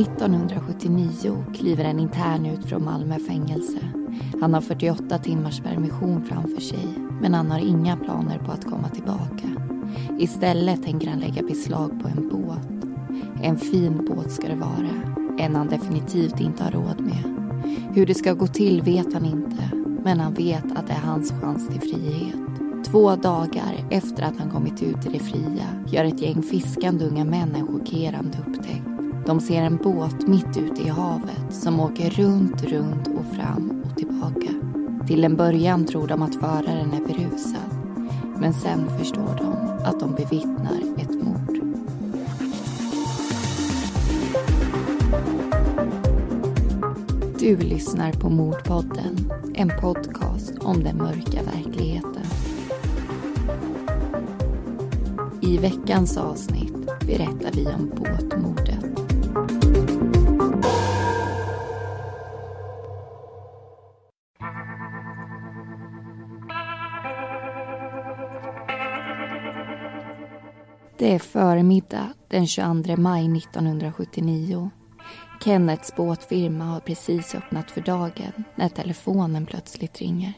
1979 kliver en intern ut från Malmö fängelse. Han har 48 timmars permission framför sig men han har inga planer på att komma tillbaka. Istället tänker han lägga beslag på en båt. En fin båt ska det vara. En han definitivt inte har råd med. Hur det ska gå till vet han inte men han vet att det är hans chans till frihet. Två dagar efter att han kommit ut i det fria gör ett gäng fiskande unga män en chockerande upptäckt. De ser en båt mitt ute i havet som åker runt, runt och fram och tillbaka. Till en början tror de att föraren är berusad. Men sen förstår de att de bevittnar ett mord. Du lyssnar på Mordpodden, en podcast om den mörka verkligheten. I veckans avsnitt berättar vi om båtmordet. Det är förmiddag den 22 maj 1979. Kennets båtfirma har precis öppnat för dagen när telefonen plötsligt ringer.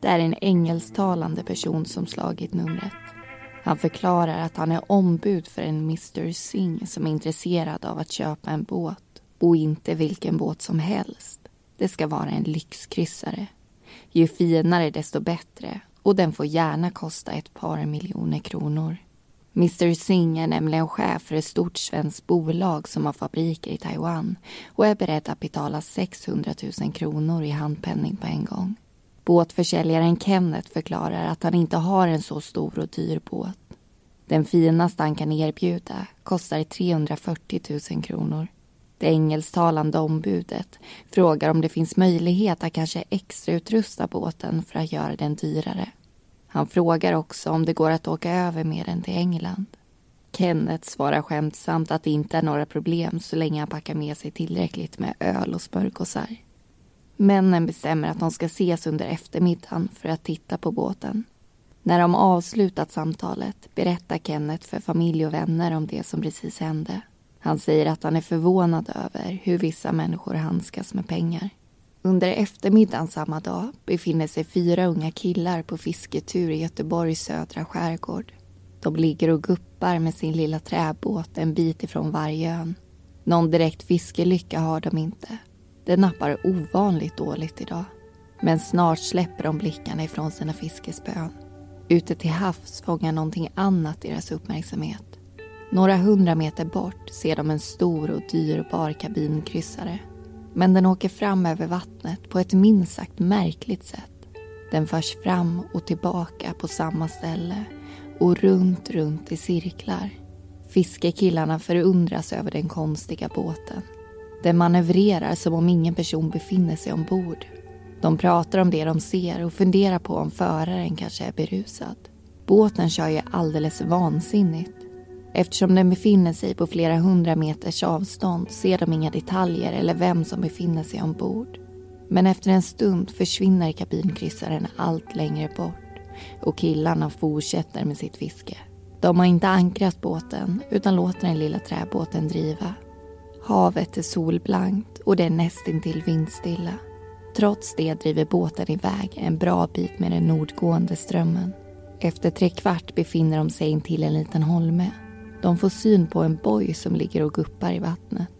Det är en engelsktalande person som slagit numret. Han förklarar att han är ombud för en Mr Singh som är intresserad av att köpa en båt och inte vilken båt som helst. Det ska vara en lyxkryssare. Ju finare desto bättre och den får gärna kosta ett par miljoner kronor. Mr Singh är nämligen chef för ett stort svenskt bolag som har fabriker i Taiwan och är beredd att betala 600 000 kronor i handpenning på en gång. Båtförsäljaren Kenneth förklarar att han inte har en så stor och dyr båt. Den finaste han kan erbjuda kostar 340 000 kronor. Det engelsktalande ombudet frågar om det finns möjlighet att kanske extrautrusta båten för att göra den dyrare. Han frågar också om det går att åka över med den till England. Kenneth svarar skämtsamt att det inte är några problem så länge han packar med sig tillräckligt med öl och smörgåsar. Männen bestämmer att de ska ses under eftermiddagen för att titta på båten. När de avslutat samtalet berättar Kenneth för familj och vänner om det som precis hände. Han säger att han är förvånad över hur vissa människor handskas med pengar. Under eftermiddagen samma dag befinner sig fyra unga killar på fisketur i Göteborgs södra skärgård. De ligger och guppar med sin lilla träbåt en bit ifrån Vargön. Någon direkt fiskelycka har de inte. Det nappar ovanligt dåligt idag. Men snart släpper de blickarna ifrån sina fiskespön. Ute till havs fångar någonting annat deras uppmärksamhet. Några hundra meter bort ser de en stor och dyrbar kabinkryssare. Men den åker fram över vattnet på ett minst sagt märkligt sätt. Den förs fram och tillbaka på samma ställe och runt, runt i cirklar. Fiskekillarna förundras över den konstiga båten. Den manövrerar som om ingen person befinner sig ombord. De pratar om det de ser och funderar på om föraren kanske är berusad. Båten kör ju alldeles vansinnigt. Eftersom den befinner sig på flera hundra meters avstånd ser de inga detaljer eller vem som befinner sig ombord. Men efter en stund försvinner kabinkryssaren allt längre bort och killarna fortsätter med sitt fiske. De har inte ankrat båten utan låter den lilla träbåten driva. Havet är solblankt och det är nästintill vindstilla. Trots det driver båten iväg en bra bit med den nordgående strömmen. Efter tre kvart befinner de sig intill en liten holme. De får syn på en boj som ligger och guppar i vattnet.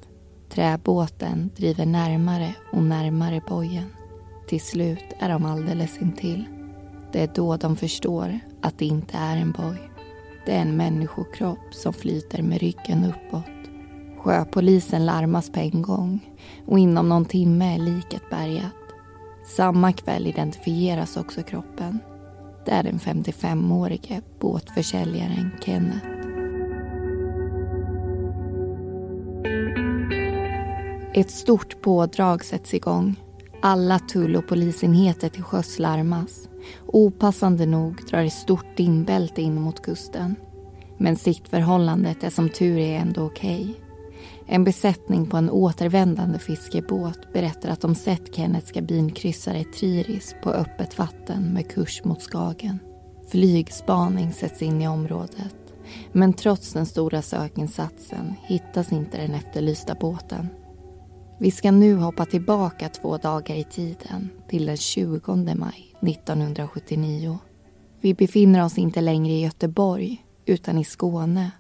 Träbåten driver närmare och närmare bojen. Till slut är de alldeles intill. Det är då de förstår att det inte är en boj. Det är en människokropp som flyter med ryggen uppåt. Sjöpolisen larmas på en gång och inom någon timme är liket bärgat. Samma kväll identifieras också kroppen. Det är den 55-årige båtförsäljaren Kenneth. Ett stort pådrag sätts igång. Alla tull och polisenheter till sjöss larmas. Opassande nog drar ett stort dimbälte in mot kusten. Men siktförhållandet är som tur är ändå okej. Okay. En besättning på en återvändande fiskebåt berättar att de sett Kennets kabinkryssare Triris på öppet vatten med kurs mot Skagen. Flygspaning sätts in i området Men trots den stora sökinsatsen hittas inte den efterlysta båten. Vi ska nu hoppa tillbaka två dagar i tiden till den 20 maj 1979. Vi befinner oss inte längre i Göteborg utan i Skåne.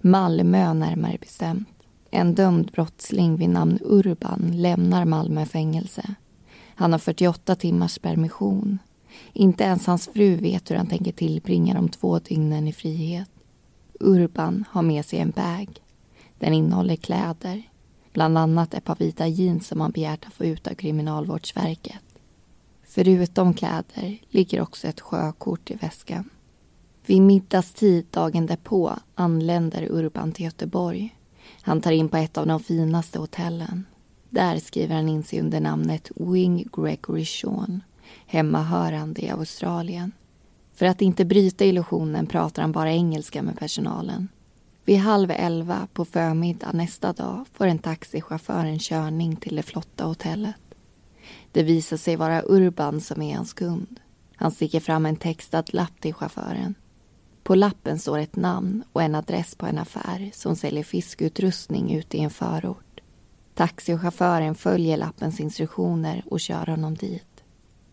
Malmö närmare bestämt. En dömd brottsling vid namn Urban lämnar Malmö fängelse. Han har 48 timmars permission. Inte ens hans fru vet hur han tänker tillbringa de två dygnen i frihet. Urban har med sig en bag. Den innehåller kläder. Bland annat ett par vita jeans som han begärt att få ut av Kriminalvårdsverket. Förutom kläder ligger också ett sjökort i väskan. Vid middagstid dagen därpå anländer Urban till Göteborg. Han tar in på ett av de finaste hotellen. Där skriver han in sig under namnet Wing Gregory Sean, hemmahörande i Australien. För att inte bryta illusionen pratar han bara engelska med personalen. Vid halv elva på förmiddag nästa dag får en taxichaufför en körning till det flotta hotellet. Det visar sig vara Urban som är hans kund. Han sticker fram en textad lapp till chauffören. På lappen står ett namn och en adress på en affär som säljer fiskutrustning ute i en förort. Taxichauffören följer lappens instruktioner och kör honom dit.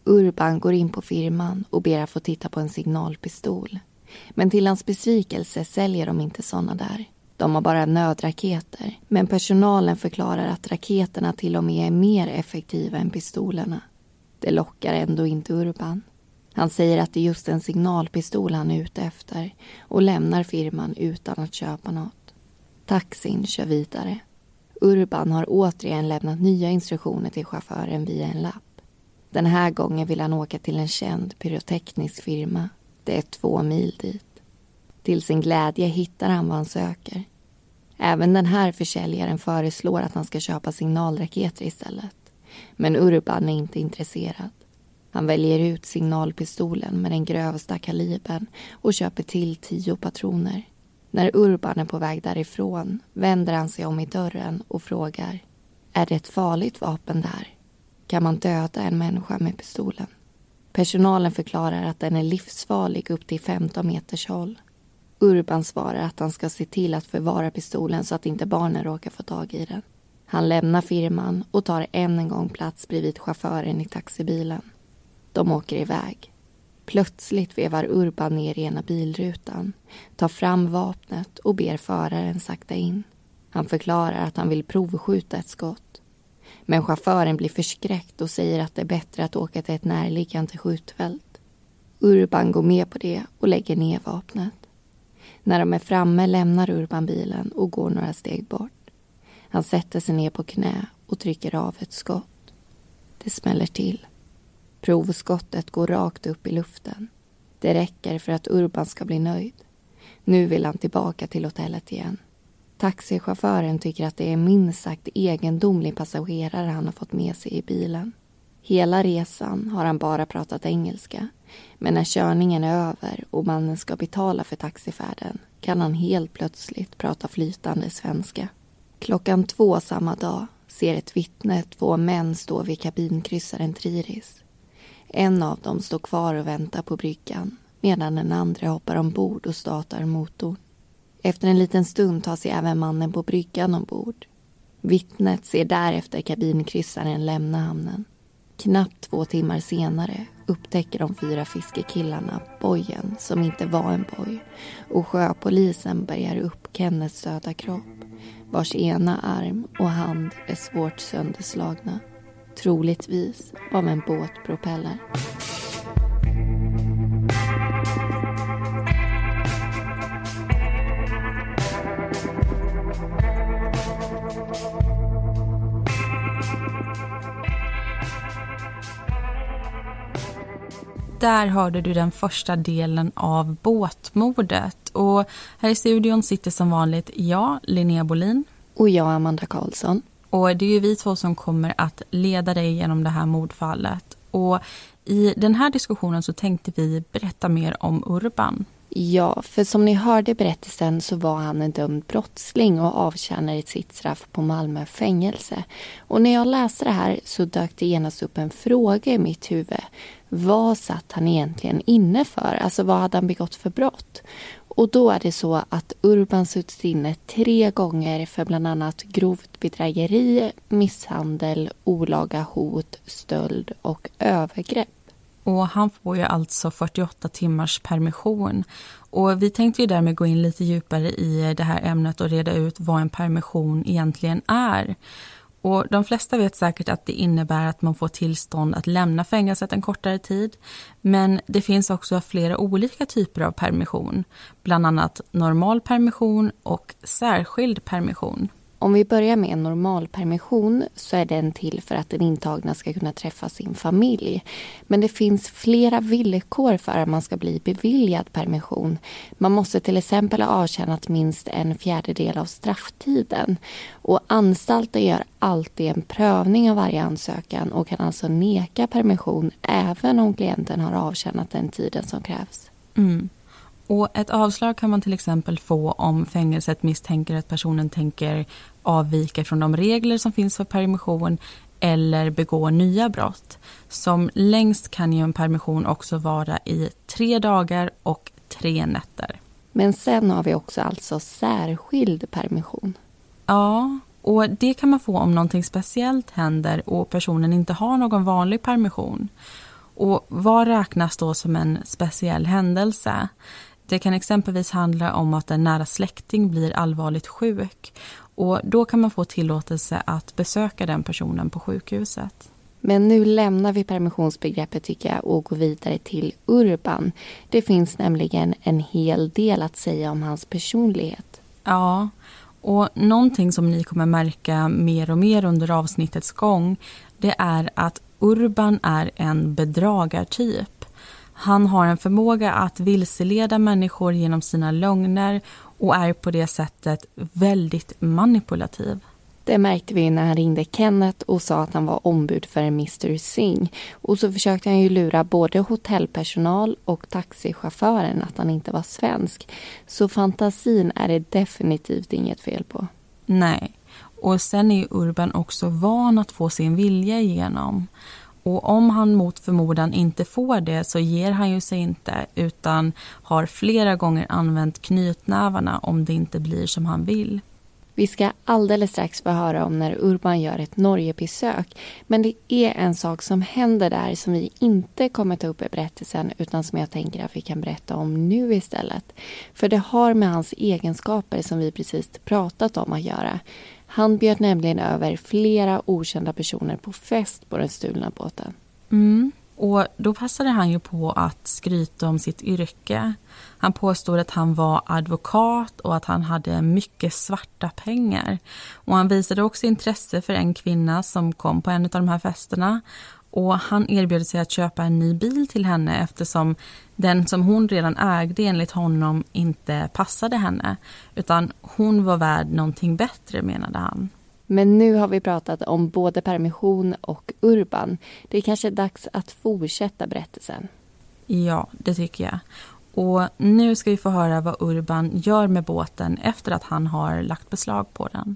Urban går in på firman och ber att få titta på en signalpistol. Men till hans besvikelse säljer de inte såna där. De har bara nödraketer, men personalen förklarar att raketerna till och med är mer effektiva än pistolerna. Det lockar ändå inte Urban. Han säger att det är just en signalpistol han är ute efter och lämnar firman utan att köpa något. Taxin kör vidare. Urban har återigen lämnat nya instruktioner till chauffören via en lapp. Den här gången vill han åka till en känd pyroteknisk firma. Det är två mil dit. Till sin glädje hittar han vad han söker. Även den här försäljaren föreslår att han ska köpa signalraketer istället. Men Urban är inte intresserad. Han väljer ut signalpistolen med den grövsta kalibern och köper till tio patroner. När Urban är på väg därifrån vänder han sig om i dörren och frågar Är det ett farligt vapen där? Kan man döda en människa med pistolen? Personalen förklarar att den är livsfarlig upp till 15 meters håll. Urban svarar att han ska se till att förvara pistolen så att inte barnen råkar få tag i den. Han lämnar firman och tar än en gång plats bredvid chauffören i taxibilen. De åker iväg. Plötsligt vevar Urban ner ena bilrutan, tar fram vapnet och ber föraren sakta in. Han förklarar att han vill provskjuta ett skott. Men chauffören blir förskräckt och säger att det är bättre att åka till ett närliggande skjutfält. Urban går med på det och lägger ner vapnet. När de är framme lämnar Urban bilen och går några steg bort. Han sätter sig ner på knä och trycker av ett skott. Det smäller till. Provskottet går rakt upp i luften. Det räcker för att Urban ska bli nöjd. Nu vill han tillbaka till hotellet igen. Taxichauffören tycker att det är minst sagt egendomlig passagerare han har fått med sig i bilen. Hela resan har han bara pratat engelska. Men när körningen är över och mannen ska betala för taxifärden kan han helt plötsligt prata flytande svenska. Klockan två samma dag ser ett vittne två män stå vid kabinkryssaren Triris. En av dem står kvar och väntar på bryggan medan den andra hoppar ombord och startar motorn. Efter en liten stund tar sig även mannen på bryggan ombord. Vittnet ser därefter kabinkryssaren lämna hamnen. Knappt två timmar senare upptäcker de fyra fiskekillarna bojen som inte var en boj och sjöpolisen bärgar upp Kennets döda kropp vars ena arm och hand är svårt sönderslagna troligtvis av en båtpropeller. Där hörde du den första delen av båtmordet. Och här i studion sitter som vanligt jag, Linnea Bolin. Och jag, Amanda Karlsson. Och det är ju vi två som kommer att leda dig genom det här mordfallet. Och i den här diskussionen så tänkte vi berätta mer om Urban. Ja, för som ni hörde i berättelsen så var han en dömd brottsling och avtjänade sitt straff på Malmö fängelse. Och när jag läste det här så dök det genast upp en fråga i mitt huvud. Vad satt han egentligen inne för? Alltså vad hade han begått för brott? Och då är det så att Urban suttit inne tre gånger för bland annat grovt bedrägeri, misshandel, olaga hot, stöld och övergrepp. Och han får ju alltså 48 timmars permission. Och vi tänkte ju därmed gå in lite djupare i det här ämnet och reda ut vad en permission egentligen är. Och de flesta vet säkert att det innebär att man får tillstånd att lämna fängelset en kortare tid. Men det finns också flera olika typer av permission. Bland annat normal permission och särskild permission. Om vi börjar med en normalpermission så är den till för att den intagna ska kunna träffa sin familj. Men det finns flera villkor för att man ska bli beviljad permission. Man måste till exempel ha avtjänat minst en fjärdedel av strafftiden. Och anstalten gör alltid en prövning av varje ansökan och kan alltså neka permission även om klienten har avtjänat den tiden som krävs. Mm. Och ett avslag kan man till exempel få om fängelset misstänker att personen tänker avvika från de regler som finns för permission eller begå nya brott. Som längst kan ju en permission också vara i tre dagar och tre nätter. Men sen har vi också alltså särskild permission. Ja, och det kan man få om någonting speciellt händer och personen inte har någon vanlig permission. Och vad räknas då som en speciell händelse? Det kan exempelvis handla om att en nära släkting blir allvarligt sjuk och då kan man få tillåtelse att besöka den personen på sjukhuset. Men nu lämnar vi permissionsbegreppet tycker jag och går vidare till Urban. Det finns nämligen en hel del att säga om hans personlighet. Ja, och någonting som ni kommer märka mer och mer under avsnittets gång det är att Urban är en bedragartyp. Han har en förmåga att vilseleda människor genom sina lögner och är på det sättet väldigt manipulativ. Det märkte vi när han ringde Kenneth och sa att han var ombud för Mr Singh. Och så försökte han ju lura både hotellpersonal och taxichauffören att han inte var svensk. Så fantasin är det definitivt inget fel på. Nej. Och sen är Urban också van att få sin vilja igenom. Och om han mot förmodan inte får det så ger han ju sig inte utan har flera gånger använt knytnävarna om det inte blir som han vill. Vi ska alldeles strax få höra om när Urban gör ett Norgebesök. Men det är en sak som händer där som vi inte kommer ta upp i berättelsen utan som jag tänker att vi kan berätta om nu istället. För det har med hans egenskaper som vi precis pratat om att göra. Han bjöd nämligen över flera okända personer på fest på den stulna båten. Mm. Och då passade han ju på att skryta om sitt yrke. Han påstod att han var advokat och att han hade mycket svarta pengar. Och han visade också intresse för en kvinna som kom på en av de här festerna och han erbjöd sig att köpa en ny bil till henne eftersom den som hon redan ägde enligt honom inte passade henne. Utan hon var värd någonting bättre menade han. Men nu har vi pratat om både permission och Urban. Det är kanske dags att fortsätta berättelsen. Ja, det tycker jag. Och nu ska vi få höra vad Urban gör med båten efter att han har lagt beslag på den.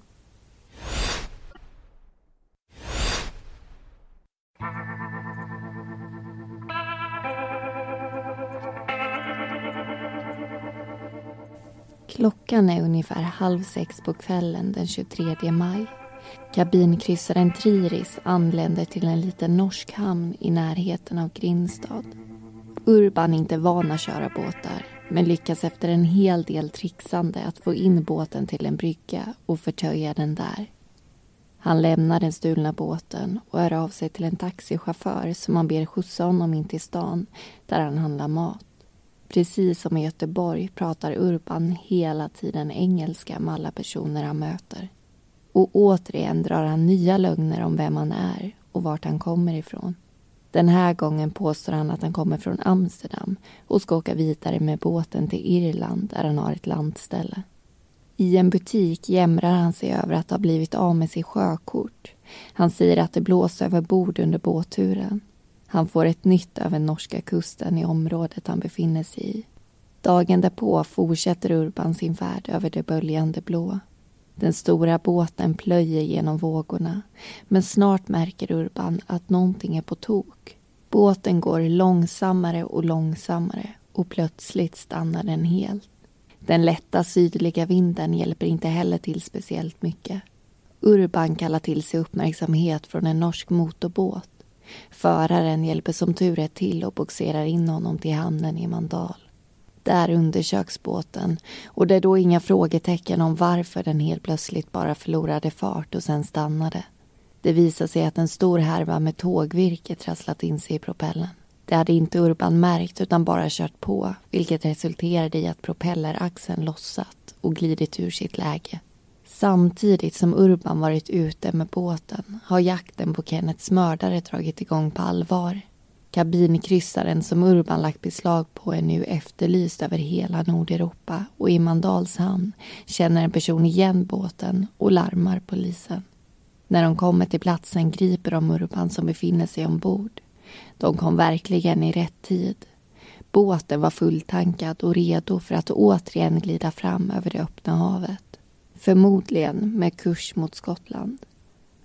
Klockan är ungefär halv sex på kvällen den 23 maj. Kabinkryssaren Triris anländer till en liten norsk hamn i närheten av Grindstad. Urban är inte van att köra båtar men lyckas efter en hel del trixande att få in båten till en brygga och förtöja den där. Han lämnar den stulna båten och hör av sig till en taxichaufför som han ber skjutsa honom in till stan där han handlar mat. Precis som i Göteborg pratar Urban hela tiden engelska med alla personer han möter. Och återigen drar han nya lögner om vem han är och vart han kommer ifrån. Den här gången påstår han att han kommer från Amsterdam och ska åka vidare med båten till Irland där han har ett landställe. I en butik jämrar han sig över att ha blivit av med sitt sjökort. Han säger att det blåste över bord under båtturen. Han får ett nytt över norska kusten i området han befinner sig i. Dagen därpå fortsätter Urban sin färd över det böljande blå. Den stora båten plöjer genom vågorna men snart märker Urban att någonting är på tok. Båten går långsammare och långsammare och plötsligt stannar den helt. Den lätta sydliga vinden hjälper inte heller till speciellt mycket. Urban kallar till sig uppmärksamhet från en norsk motorbåt. Föraren hjälper som tur är till och boxerar in honom till hamnen i Mandal. Där undersöks båten och det är då inga frågetecken om varför den helt plötsligt bara förlorade fart och sen stannade. Det visar sig att en stor härva med tågvirke trasslat in sig i propellen. Det hade inte Urban märkt utan bara kört på vilket resulterade i att propelleraxeln lossat och glidit ur sitt läge. Samtidigt som Urban varit ute med båten har jakten på Kennets mördare dragit igång på allvar. Kabinkryssaren som Urban lagt beslag på är nu efterlyst över hela Nordeuropa och i Mandals hamn känner en person igen båten och larmar polisen. När de kommer till platsen griper de Urban som befinner sig ombord. De kom verkligen i rätt tid. Båten var fulltankad och redo för att återigen glida fram över det öppna havet. Förmodligen med kurs mot Skottland.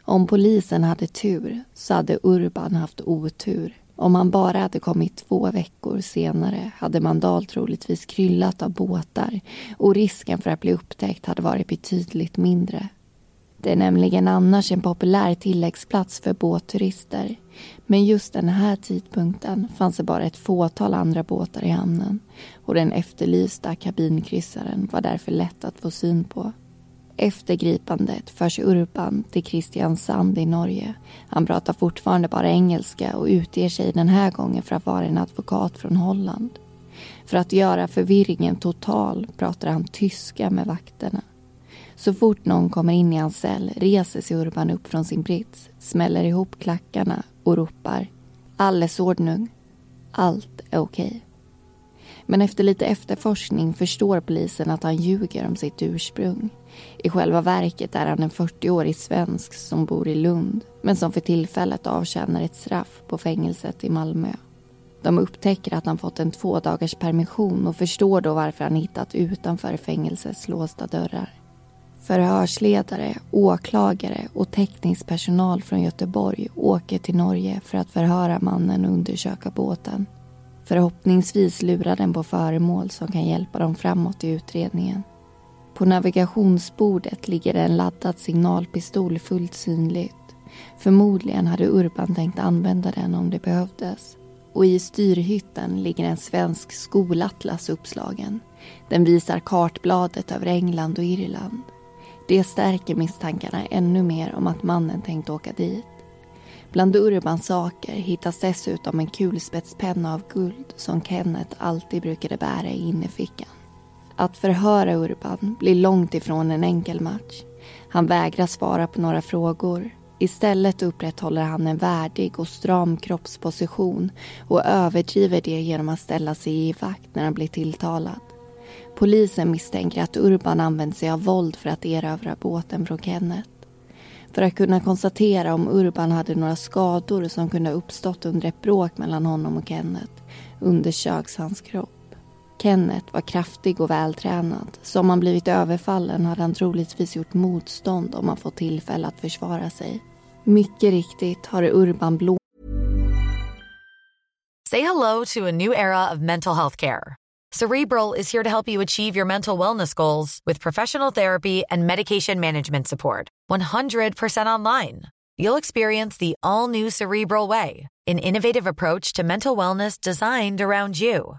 Om polisen hade tur så hade Urban haft otur. Om han bara hade kommit två veckor senare hade Mandal troligtvis kryllat av båtar och risken för att bli upptäckt hade varit betydligt mindre. Det är nämligen annars en populär tilläggsplats för båtturister. Men just den här tidpunkten fanns det bara ett fåtal andra båtar i hamnen och den efterlysta kabinkryssaren var därför lätt att få syn på. Efter gripandet förs Urban till Kristiansand i Norge. Han pratar fortfarande bara engelska och utger sig den här gången för att vara en advokat från Holland. För att göra förvirringen total pratar han tyska med vakterna. Så fort någon kommer in i hans cell reser sig Urban upp från sin brits, smäller ihop klackarna och ropar Alles ordnung. Allt är okej. Okay. Men efter lite efterforskning förstår polisen att han ljuger om sitt ursprung. I själva verket är han en 40-årig svensk som bor i Lund men som för tillfället avtjänar ett straff på fängelset i Malmö. De upptäcker att han fått en två dagars permission och förstår då varför han hittat utanför fängelsets låsta dörrar. Förhörsledare, åklagare och teknisk personal från Göteborg åker till Norge för att förhöra mannen och undersöka båten. Förhoppningsvis lurar den på föremål som kan hjälpa dem framåt i utredningen. På navigationsbordet ligger en laddad signalpistol fullt synligt. Förmodligen hade Urban tänkt använda den om det behövdes. Och i styrhytten ligger en svensk skolatlas uppslagen. Den visar kartbladet över England och Irland. Det stärker misstankarna ännu mer om att mannen tänkt åka dit. Bland Urbans saker hittas dessutom en kulspetspenna av guld som Kenneth alltid brukade bära i innerfickan. Att förhöra Urban blir långt ifrån en enkel match. Han vägrar svara på några frågor. Istället upprätthåller han en värdig och stram kroppsposition och överdriver det genom att ställa sig i vakt när han blir tilltalad. Polisen misstänker att Urban använt sig av våld för att erövra båten från Kenneth. För att kunna konstatera om Urban hade några skador som kunde ha uppstått under ett bråk mellan honom och Kenneth undersöks hans kropp. Kenneth var kraftig och vältränad så om han blivit överfallen hade han troligtvis gjort motstånd om han fått tillfälle att försvara sig. Mycket riktigt har Urban blå... Say hello to a new era of mental health care. Cerebral is here to help you achieve your mental wellness goals with professional therapy and medication management support. 100% online. You'll experience the all new Cerebral Way, an innovative approach to mental wellness designed around you.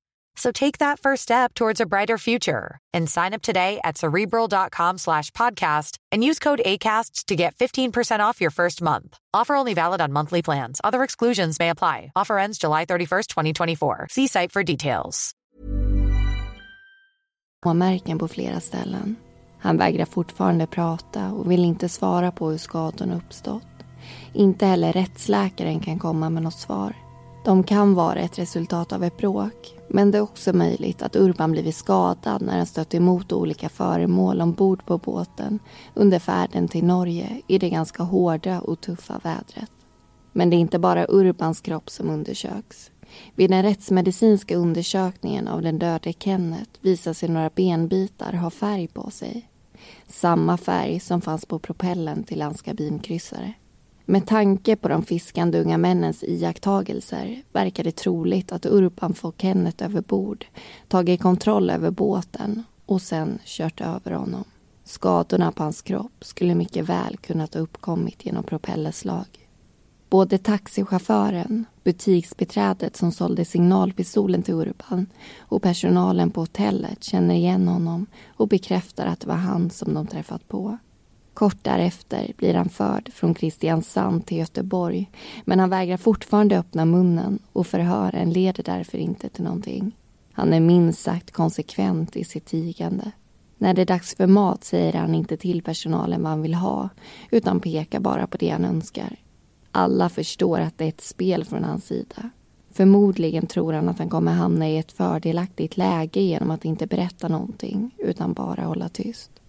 So take that first step towards a brighter future and sign up today at cerebral.com slash podcast and use code ACasts to get 15% off your first month. Offer only valid on monthly plans. Other exclusions may apply. Offer ends July 31st, 2024. See site for details. märken på flera ställen. Han vägrar fortfarande prata och vill inte svara på hur skadorna uppstått. Inte heller rättsläkaren kan komma med något svar. De kan vara ett resultat av ett bråk men det är också möjligt att Urban blivit skadad när han stött emot olika föremål ombord på båten under färden till Norge i det ganska hårda och tuffa vädret. Men det är inte bara Urbans kropp som undersöks. Vid den rättsmedicinska undersökningen av den döde Kenneth visar sig några benbitar ha färg på sig. Samma färg som fanns på propellen till hans kabinkryssare. Med tanke på de fiskande unga männens iakttagelser verkar det troligt att Urban fått Kenneth över bord, tagit kontroll över båten och sen kört över honom. Skadorna på hans kropp skulle mycket väl kunnat ha uppkommit genom propellerslag. Både taxichauffören, butiksbeträdet som sålde signalpistolen till Urban och personalen på hotellet känner igen honom och bekräftar att det var han som de träffat på. Kort därefter blir han förd från Kristiansand till Göteborg men han vägrar fortfarande öppna munnen och förhören leder därför inte till någonting. Han är minst sagt konsekvent i sitt tigande. När det är dags för mat säger han inte till personalen vad han vill ha utan pekar bara på det han önskar. Alla förstår att det är ett spel från hans sida. Förmodligen tror han att han kommer hamna i ett fördelaktigt läge genom att inte berätta någonting utan bara hålla tyst.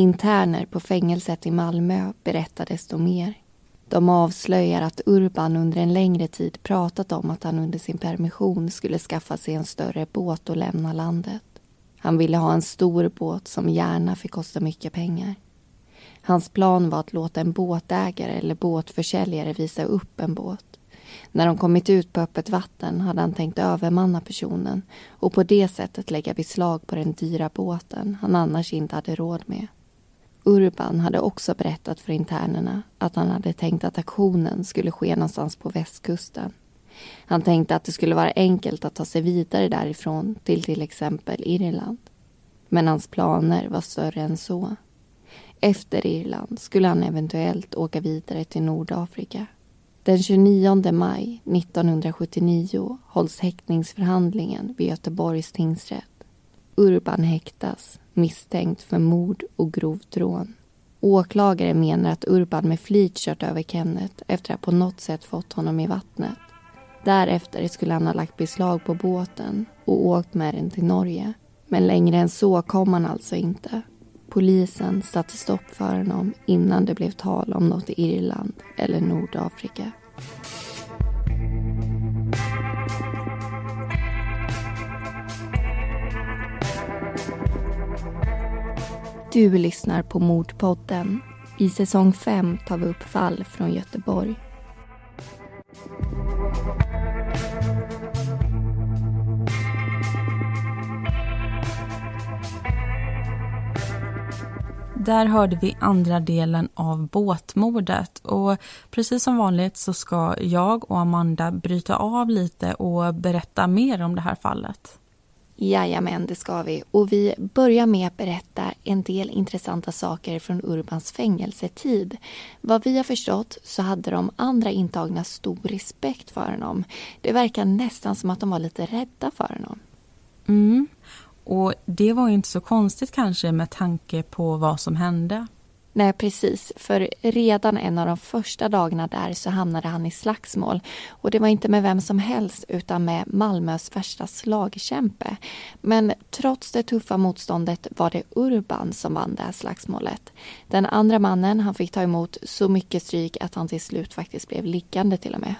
Interner på fängelset i Malmö berättar desto mer. De avslöjar att Urban under en längre tid pratat om att han under sin permission skulle skaffa sig en större båt och lämna landet. Han ville ha en stor båt som gärna fick kosta mycket pengar. Hans plan var att låta en båtägare eller båtförsäljare visa upp en båt. När de kommit ut på öppet vatten hade han tänkt övermanna personen och på det sättet lägga beslag på den dyra båten han annars inte hade råd med. Urban hade också berättat för internerna att han hade tänkt att aktionen skulle ske någonstans på västkusten. Han tänkte att det skulle vara enkelt att ta sig vidare därifrån till till exempel Irland. Men hans planer var större än så. Efter Irland skulle han eventuellt åka vidare till Nordafrika. Den 29 maj 1979 hålls häktningsförhandlingen vid Göteborgs tingsrätt. Urban häktas misstänkt för mord och grovt rån. Åklagare menar att Urban med flit kört över Kenneth efter att på något sätt fått honom i vattnet. Därefter skulle han ha lagt beslag på båten och åkt med den till Norge. Men längre än så kom han alltså inte. Polisen satte stopp för honom innan det blev tal om något i Irland eller Nordafrika. Du lyssnar på Mordpodden. I säsong 5 tar vi upp fall från Göteborg. Där hörde vi andra delen av båtmordet och precis som vanligt så ska jag och Amanda bryta av lite och berätta mer om det här fallet. Jajamän, det ska vi. Och vi börjar med att berätta en del intressanta saker från Urbans fängelsetid. Vad vi har förstått så hade de andra intagna stor respekt för honom. Det verkar nästan som att de var lite rädda för honom. Mm. Och det var inte så konstigt kanske med tanke på vad som hände. Nej, precis. För redan en av de första dagarna där så hamnade han i slagsmål. Och det var inte med vem som helst utan med Malmös värsta slagkämpe. Men trots det tuffa motståndet var det Urban som vann det här slagsmålet. Den andra mannen han fick ta emot så mycket stryk att han till slut faktiskt blev liggande till och med.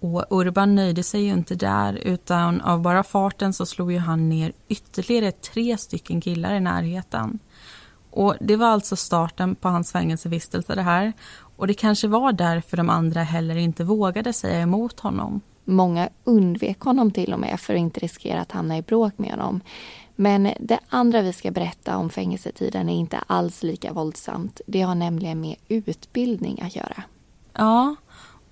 Och Urban nöjde sig ju inte där utan av bara farten så slog ju han ner ytterligare tre stycken killar i närheten. Och Det var alltså starten på hans fängelsevistelse det här. Och det kanske var därför de andra heller inte vågade säga emot honom. Många undvek honom till och med för att inte riskera att hamna i bråk med honom. Men det andra vi ska berätta om fängelsetiden är inte alls lika våldsamt. Det har nämligen med utbildning att göra. Ja,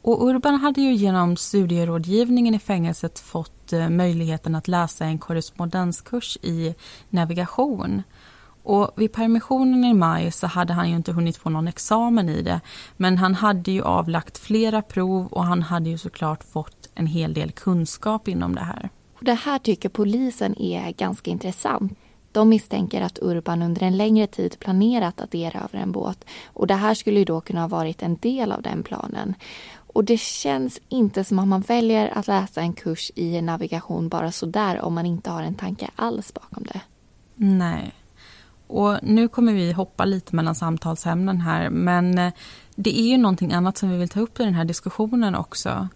och Urban hade ju genom studierådgivningen i fängelset fått eh, möjligheten att läsa en korrespondenskurs i navigation. Och vid permissionen i maj så hade han ju inte hunnit få någon examen i det. Men han hade ju avlagt flera prov och han hade ju såklart fått en hel del kunskap inom det här. Det här tycker polisen är ganska intressant. De misstänker att Urban under en längre tid planerat att erövra en båt och det här skulle ju då kunna ha varit en del av den planen. Och det känns inte som att man väljer att läsa en kurs i navigation bara sådär om man inte har en tanke alls bakom det. Nej. Och nu kommer vi hoppa lite mellan samtalsämnen här men eh, det är ju någonting annat som vi vill ta upp i den här diskussionen också.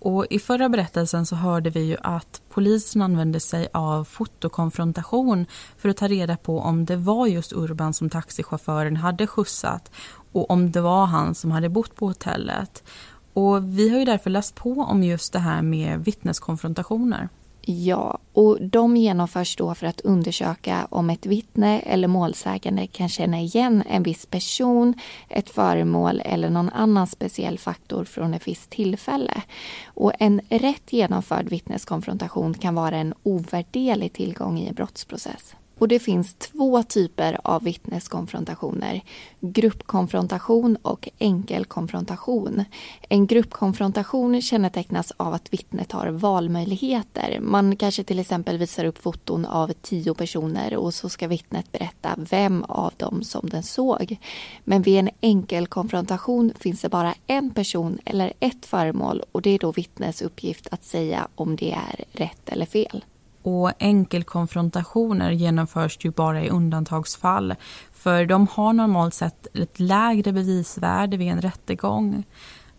Och I förra berättelsen så hörde vi ju att polisen använde sig av fotokonfrontation för att ta reda på om det var just Urban som taxichauffören hade skjutsat och om det var han som hade bott på hotellet. Och Vi har ju därför läst på om just det här med vittneskonfrontationer. Ja, och de genomförs då för att undersöka om ett vittne eller målsägande kan känna igen en viss person, ett föremål eller någon annan speciell faktor från ett visst tillfälle. Och en rätt genomförd vittneskonfrontation kan vara en ovärderlig tillgång i en brottsprocess. Och det finns två typer av vittneskonfrontationer. Gruppkonfrontation och enkelkonfrontation. En gruppkonfrontation kännetecknas av att vittnet har valmöjligheter. Man kanske till exempel visar upp foton av tio personer och så ska vittnet berätta vem av dem som den såg. Men vid en enkelkonfrontation finns det bara en person eller ett föremål och det är då vittnets uppgift att säga om det är rätt eller fel. Och enkelkonfrontationer genomförs ju bara i undantagsfall för de har normalt sett ett lägre bevisvärde vid en rättegång.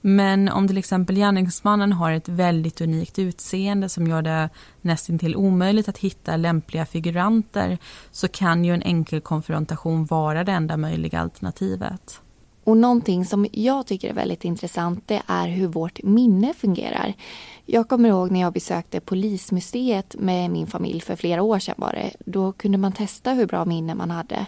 Men om till exempel gärningsmannen har ett väldigt unikt utseende som gör det nästintill omöjligt att hitta lämpliga figuranter så kan ju en enkelkonfrontation vara det enda möjliga alternativet. Och någonting som jag tycker är väldigt intressant det är hur vårt minne fungerar. Jag kommer ihåg när jag besökte Polismuseet med min familj för flera år sedan var det. Då kunde man testa hur bra minne man hade.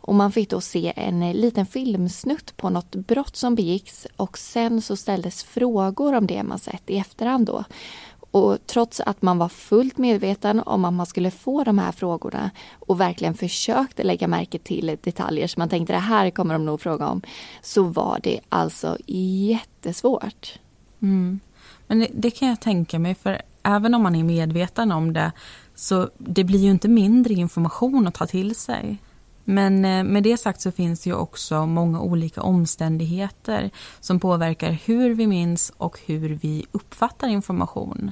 Och man fick då se en liten filmsnutt på något brott som begicks och sen så ställdes frågor om det man sett i efterhand då. Och trots att man var fullt medveten om att man skulle få de här frågorna och verkligen försökte lägga märke till detaljer som man tänkte det här kommer de nog fråga om, så var det alltså jättesvårt. Mm. Men det, det, kan jag tänka mig, för även om man är medveten om det så det blir ju inte mindre information att ta till sig. Men eh, med det sagt så finns det ju också många olika omständigheter som påverkar hur vi minns och hur vi uppfattar information.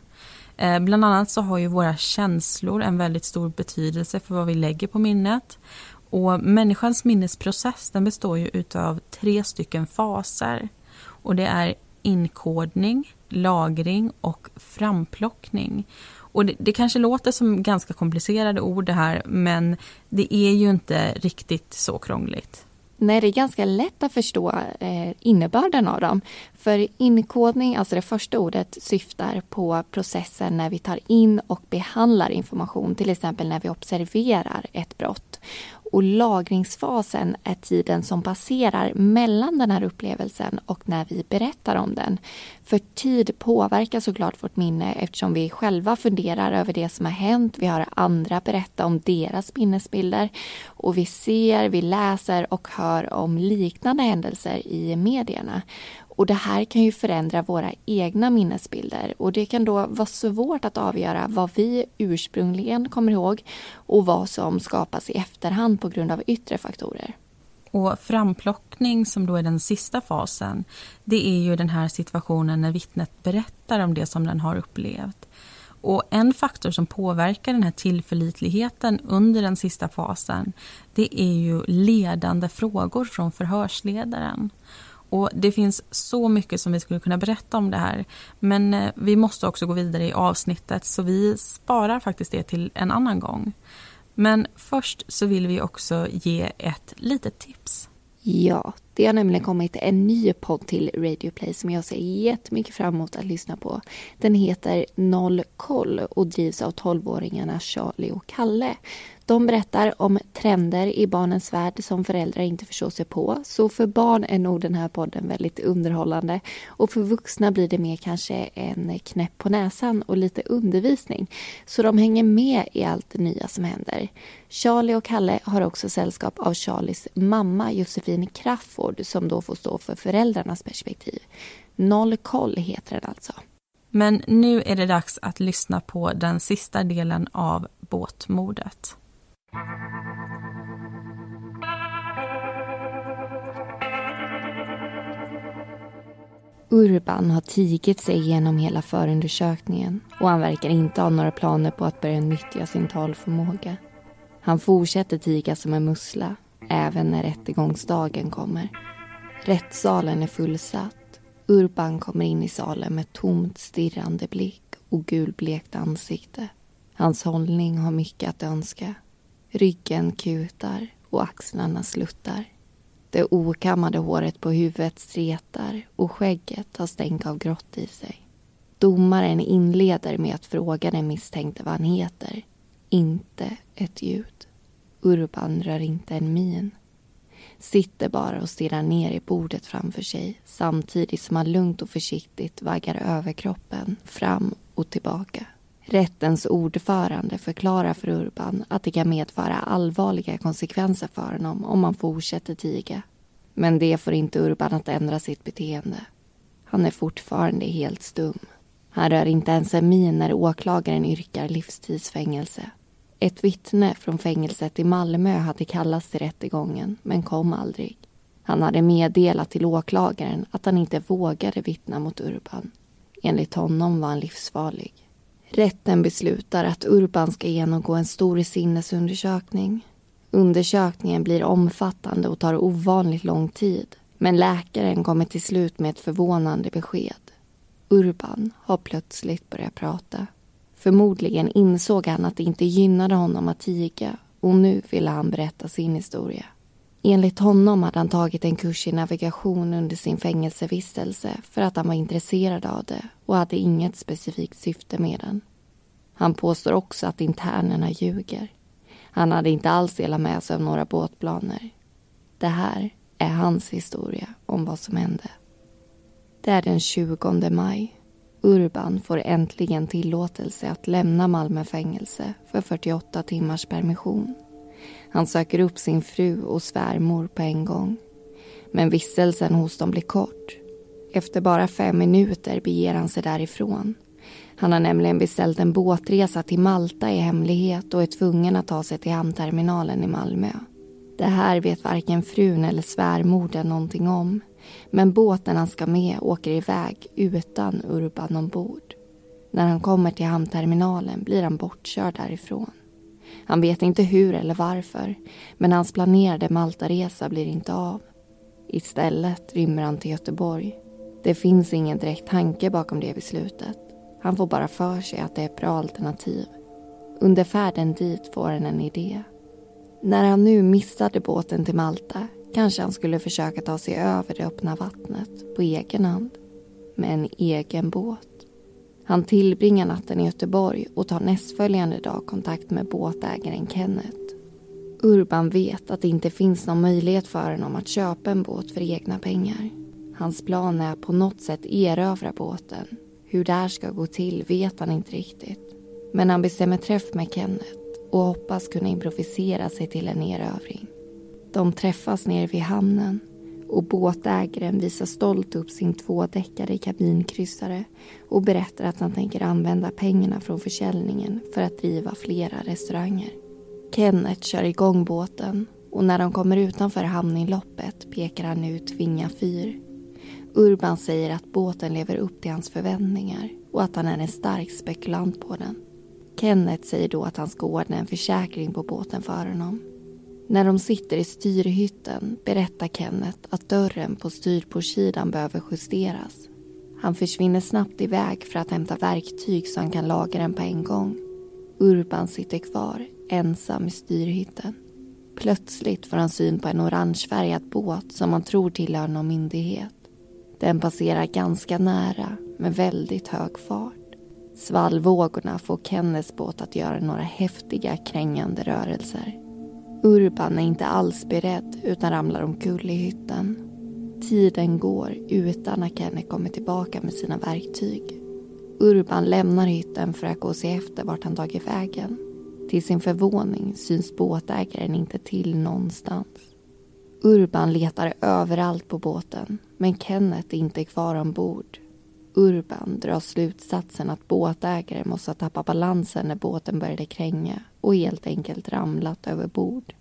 Eh, bland annat så har ju våra känslor en väldigt stor betydelse för vad vi lägger på minnet. Och människans minnesprocess den består ju utav tre stycken faser. Och det är inkodning, lagring och framplockning. Och det, det, kanske låter som ganska komplicerade ord det här men det är ju inte riktigt så krångligt. Nej, det är ganska lätt att förstå eh, innebörden av dem. För inkodning, alltså det första ordet, syftar på processen när vi tar in och behandlar information, till exempel när vi observerar ett brott. Och lagringsfasen är tiden som passerar mellan den här upplevelsen och när vi berättar om den. För tid påverkar såklart vårt minne eftersom vi själva funderar över det som har hänt. Vi hör andra berätta om deras minnesbilder och vi ser, vi läser och hör om liknande händelser i medierna. Och det här kan ju förändra våra egna minnesbilder och det kan då vara svårt att avgöra vad vi ursprungligen kommer ihåg och vad som skapas i efterhand på grund av yttre faktorer. Och framplockning, som då är den sista fasen, det är ju den här situationen när vittnet berättar om det som den har upplevt. Och En faktor som påverkar den här tillförlitligheten under den sista fasen det är ju ledande frågor från förhörsledaren. Och Det finns så mycket som vi skulle kunna berätta om det här. Men eh, vi måste också gå vidare i avsnittet så vi sparar faktiskt det till en annan gång. Men först så vill vi också ge ett litet tips. Ja, det har nämligen kommit en ny podd till Radio Play som jag ser jättemycket fram emot att lyssna på. Den heter Noll koll och drivs av 12-åringarna Charlie och Kalle. De berättar om trender i barnens värld som föräldrar inte förstår sig på. Så för barn är nog den här podden väldigt underhållande. Och för vuxna blir det mer kanske en knäpp på näsan och lite undervisning. Så de hänger med i allt det nya som händer. Charlie och Kalle har också sällskap av Charlies mamma Josefin Crafoord som då får stå för föräldrarnas perspektiv. Noll koll heter den alltså. Men nu är det dags att lyssna på den sista delen av båtmordet. Urban har tigit sig igenom hela förundersökningen och han verkar inte ha några planer på att börja nyttja sin talförmåga. Han fortsätter tiga som en mussla, även när rättegångsdagen kommer. Rättssalen är fullsatt. Urban kommer in i salen med tomt stirrande blick och gulblekt ansikte. Hans hållning har mycket att önska. Ryggen kutar och axlarna sluttar. Det okammade håret på huvudet stretar och skägget har stänk av grått i sig. Domaren inleder med att fråga den misstänkte vad han heter. Inte ett ljud. Urban rör inte en min. Sitter bara och stirrar ner i bordet framför sig samtidigt som han lugnt och försiktigt vaggar överkroppen fram och tillbaka. Rättens ordförande förklarar för Urban att det kan medföra allvarliga konsekvenser för honom om han fortsätter tiga. Men det får inte Urban att ändra sitt beteende. Han är fortfarande helt stum. Han rör inte ens en min när åklagaren yrkar livstidsfängelse. Ett vittne från fängelset i Malmö hade kallats till rättegången men kom aldrig. Han hade meddelat till åklagaren att han inte vågade vittna mot Urban. Enligt honom var han livsfarlig. Rätten beslutar att Urban ska genomgå en stor sinnesundersökning. Undersökningen blir omfattande och tar ovanligt lång tid. Men läkaren kommer till slut med ett förvånande besked. Urban har plötsligt börjat prata. Förmodligen insåg han att det inte gynnade honom att tiga och nu ville han berätta sin historia. Enligt honom hade han tagit en kurs i navigation under sin fängelsevistelse för att han var intresserad av det och hade inget specifikt syfte med den. Han påstår också att internerna ljuger. Han hade inte alls delat med sig av några båtplaner. Det här är hans historia om vad som hände. Det är den 20 maj. Urban får äntligen tillåtelse att lämna Malmö fängelse för 48 timmars permission. Han söker upp sin fru och svärmor på en gång. Men vistelsen hos dem blir kort. Efter bara fem minuter beger han sig därifrån. Han har nämligen beställt en båtresa till Malta i hemlighet och är tvungen att ta sig till hamnterminalen i Malmö. Det här vet varken frun eller svärmodern någonting om. Men båten han ska med åker iväg utan Urban ombord. När han kommer till hamnterminalen blir han bortkörd därifrån. Han vet inte hur eller varför, men hans planerade Maltaresa blir inte av. Istället rymmer han till Göteborg. Det finns ingen direkt tanke bakom det beslutet. Han får bara för sig att det är ett bra alternativ. Under färden dit får han en idé. När han nu missade båten till Malta kanske han skulle försöka ta sig över det öppna vattnet på egen hand. Med en egen båt. Han tillbringar natten i Göteborg och tar nästföljande dag kontakt med båtägaren Kenneth. Urban vet att det inte finns någon möjlighet för honom att köpa en båt för egna pengar. Hans plan är att på något sätt erövra båten. Hur det här ska gå till vet han inte riktigt. Men han bestämmer träff med Kenneth och hoppas kunna improvisera sig till en erövring. De träffas nere vid hamnen och båtägaren visar stolt upp sin tvådäckade kabinkryssare och berättar att han tänker använda pengarna från försäljningen för att driva flera restauranger. Kenneth kör igång båten och när de kommer utanför hamninloppet pekar han ut Vinga fyr. Urban säger att båten lever upp till hans förväntningar och att han är en stark spekulant på den. Kenneth säger då att han ska ordna en försäkring på båten för honom när de sitter i styrhytten berättar Kenneth att dörren på styrportsidan behöver justeras. Han försvinner snabbt iväg för att hämta verktyg så han kan laga den på en gång. Urban sitter kvar, ensam i styrhytten. Plötsligt får han syn på en orangefärgad båt som han tror tillhör någon myndighet. Den passerar ganska nära med väldigt hög fart. Svallvågorna får Kenneths båt att göra några häftiga krängande rörelser. Urban är inte alls beredd utan ramlar omkull i hytten. Tiden går utan att Kenny kommer tillbaka med sina verktyg. Urban lämnar hytten för att gå och se efter vart han tagit vägen. Till sin förvåning syns båtägaren inte till någonstans. Urban letar överallt på båten men Kenneth är inte kvar ombord. Urban drar slutsatsen att båtägaren måste ha tappat balansen när båten började kränga och helt enkelt ramlat över bord.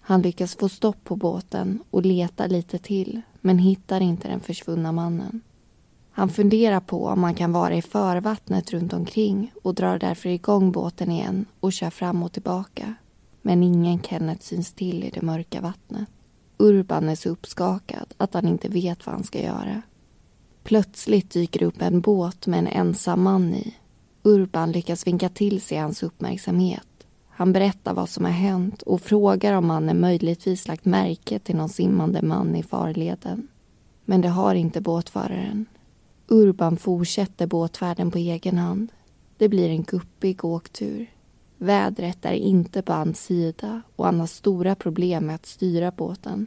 Han lyckas få stopp på båten och letar lite till men hittar inte den försvunna mannen. Han funderar på om han kan vara i förvattnet runt omkring och drar därför igång båten igen och kör fram och tillbaka. Men ingen Kenneth syns till i det mörka vattnet. Urban är så uppskakad att han inte vet vad han ska göra. Plötsligt dyker upp en båt med en ensam man i. Urban lyckas vinka till sig hans uppmärksamhet. Han berättar vad som har hänt och frågar om mannen möjligtvis lagt märke till någon simmande man i farleden. Men det har inte båtföraren. Urban fortsätter båtfärden på egen hand. Det blir en guppig åktur. Vädret är inte på hans sida och han har stora problem med att styra båten.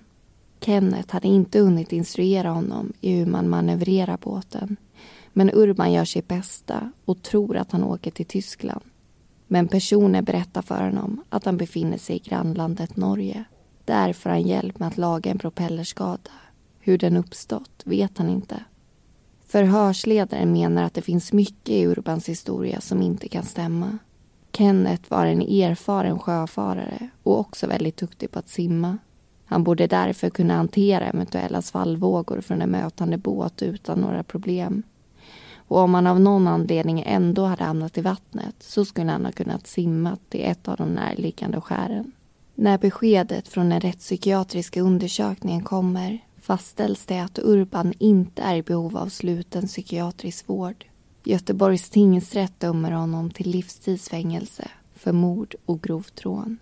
Kenneth hade inte hunnit instruera honom i hur man manövrerar båten. Men Urban gör sitt bästa och tror att han åker till Tyskland. Men personer berättar för honom att han befinner sig i grannlandet Norge. Där får han hjälp med att laga en propellerskada. Hur den uppstått vet han inte. Förhörsledaren menar att det finns mycket i Urbans historia som inte kan stämma. Kenneth var en erfaren sjöfarare och också väldigt duktig på att simma. Han borde därför kunna hantera eventuella svallvågor från en mötande båt utan några problem. Och om han av någon anledning ändå hade hamnat i vattnet så skulle han ha kunnat simma till ett av de närliggande skären. När beskedet från den rättspsykiatriska undersökningen kommer fastställs det att Urban inte är i behov av sluten psykiatrisk vård. Göteborgs tingsrätt dömer honom till livstidsfängelse för mord och grovt rån.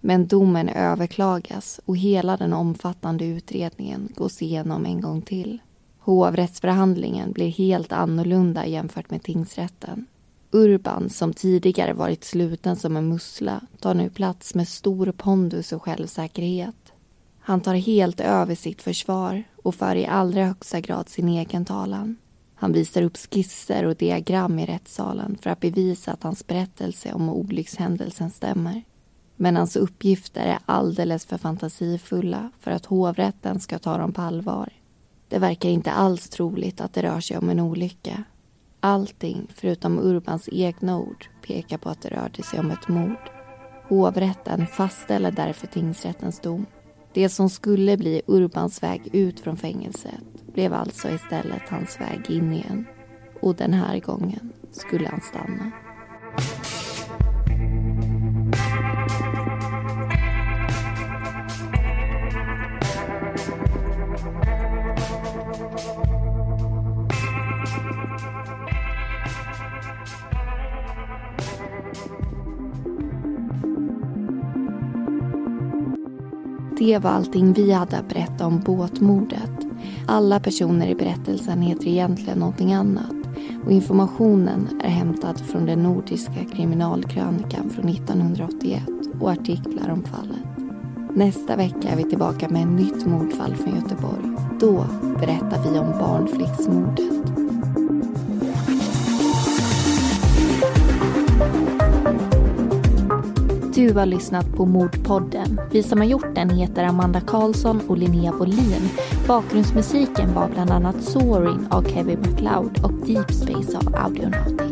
Men domen överklagas och hela den omfattande utredningen gås igenom en gång till. Hovrättsförhandlingen blir helt annorlunda jämfört med tingsrätten. Urban, som tidigare varit sluten som en mussla, tar nu plats med stor pondus och självsäkerhet. Han tar helt över sitt försvar och för i allra högsta grad sin egen talan. Han visar upp skisser och diagram i rättssalen för att bevisa att hans berättelse om olyckshändelsen stämmer. Men hans uppgifter är alldeles för fantasifulla för att hovrätten ska ta dem på allvar. Det verkar inte alls troligt att det rör sig om en olycka. Allting, förutom Urbans egna ord, pekar på att det rörde sig om ett mord. Hovrätten fastställer därför tingsrättens dom. Det som skulle bli Urbans väg ut från fängelset blev alltså istället hans väg in igen. Och den här gången skulle han stanna. Det var allting vi hade att berätta om båtmordet. Alla personer i berättelsen heter egentligen någonting annat och informationen är hämtad från den nordiska kriminalkrönikan från 1981 och artiklar om fallet. Nästa vecka är vi tillbaka med ett nytt mordfall från Göteborg. Då berättar vi om barnflicksmordet. Du har lyssnat på Mordpodden. Vi som har gjort den heter Amanda Karlsson och Linnea Bolin. Bakgrundsmusiken var bland annat Soaring av Kevin MacLeod och Deep Space av Audionautics.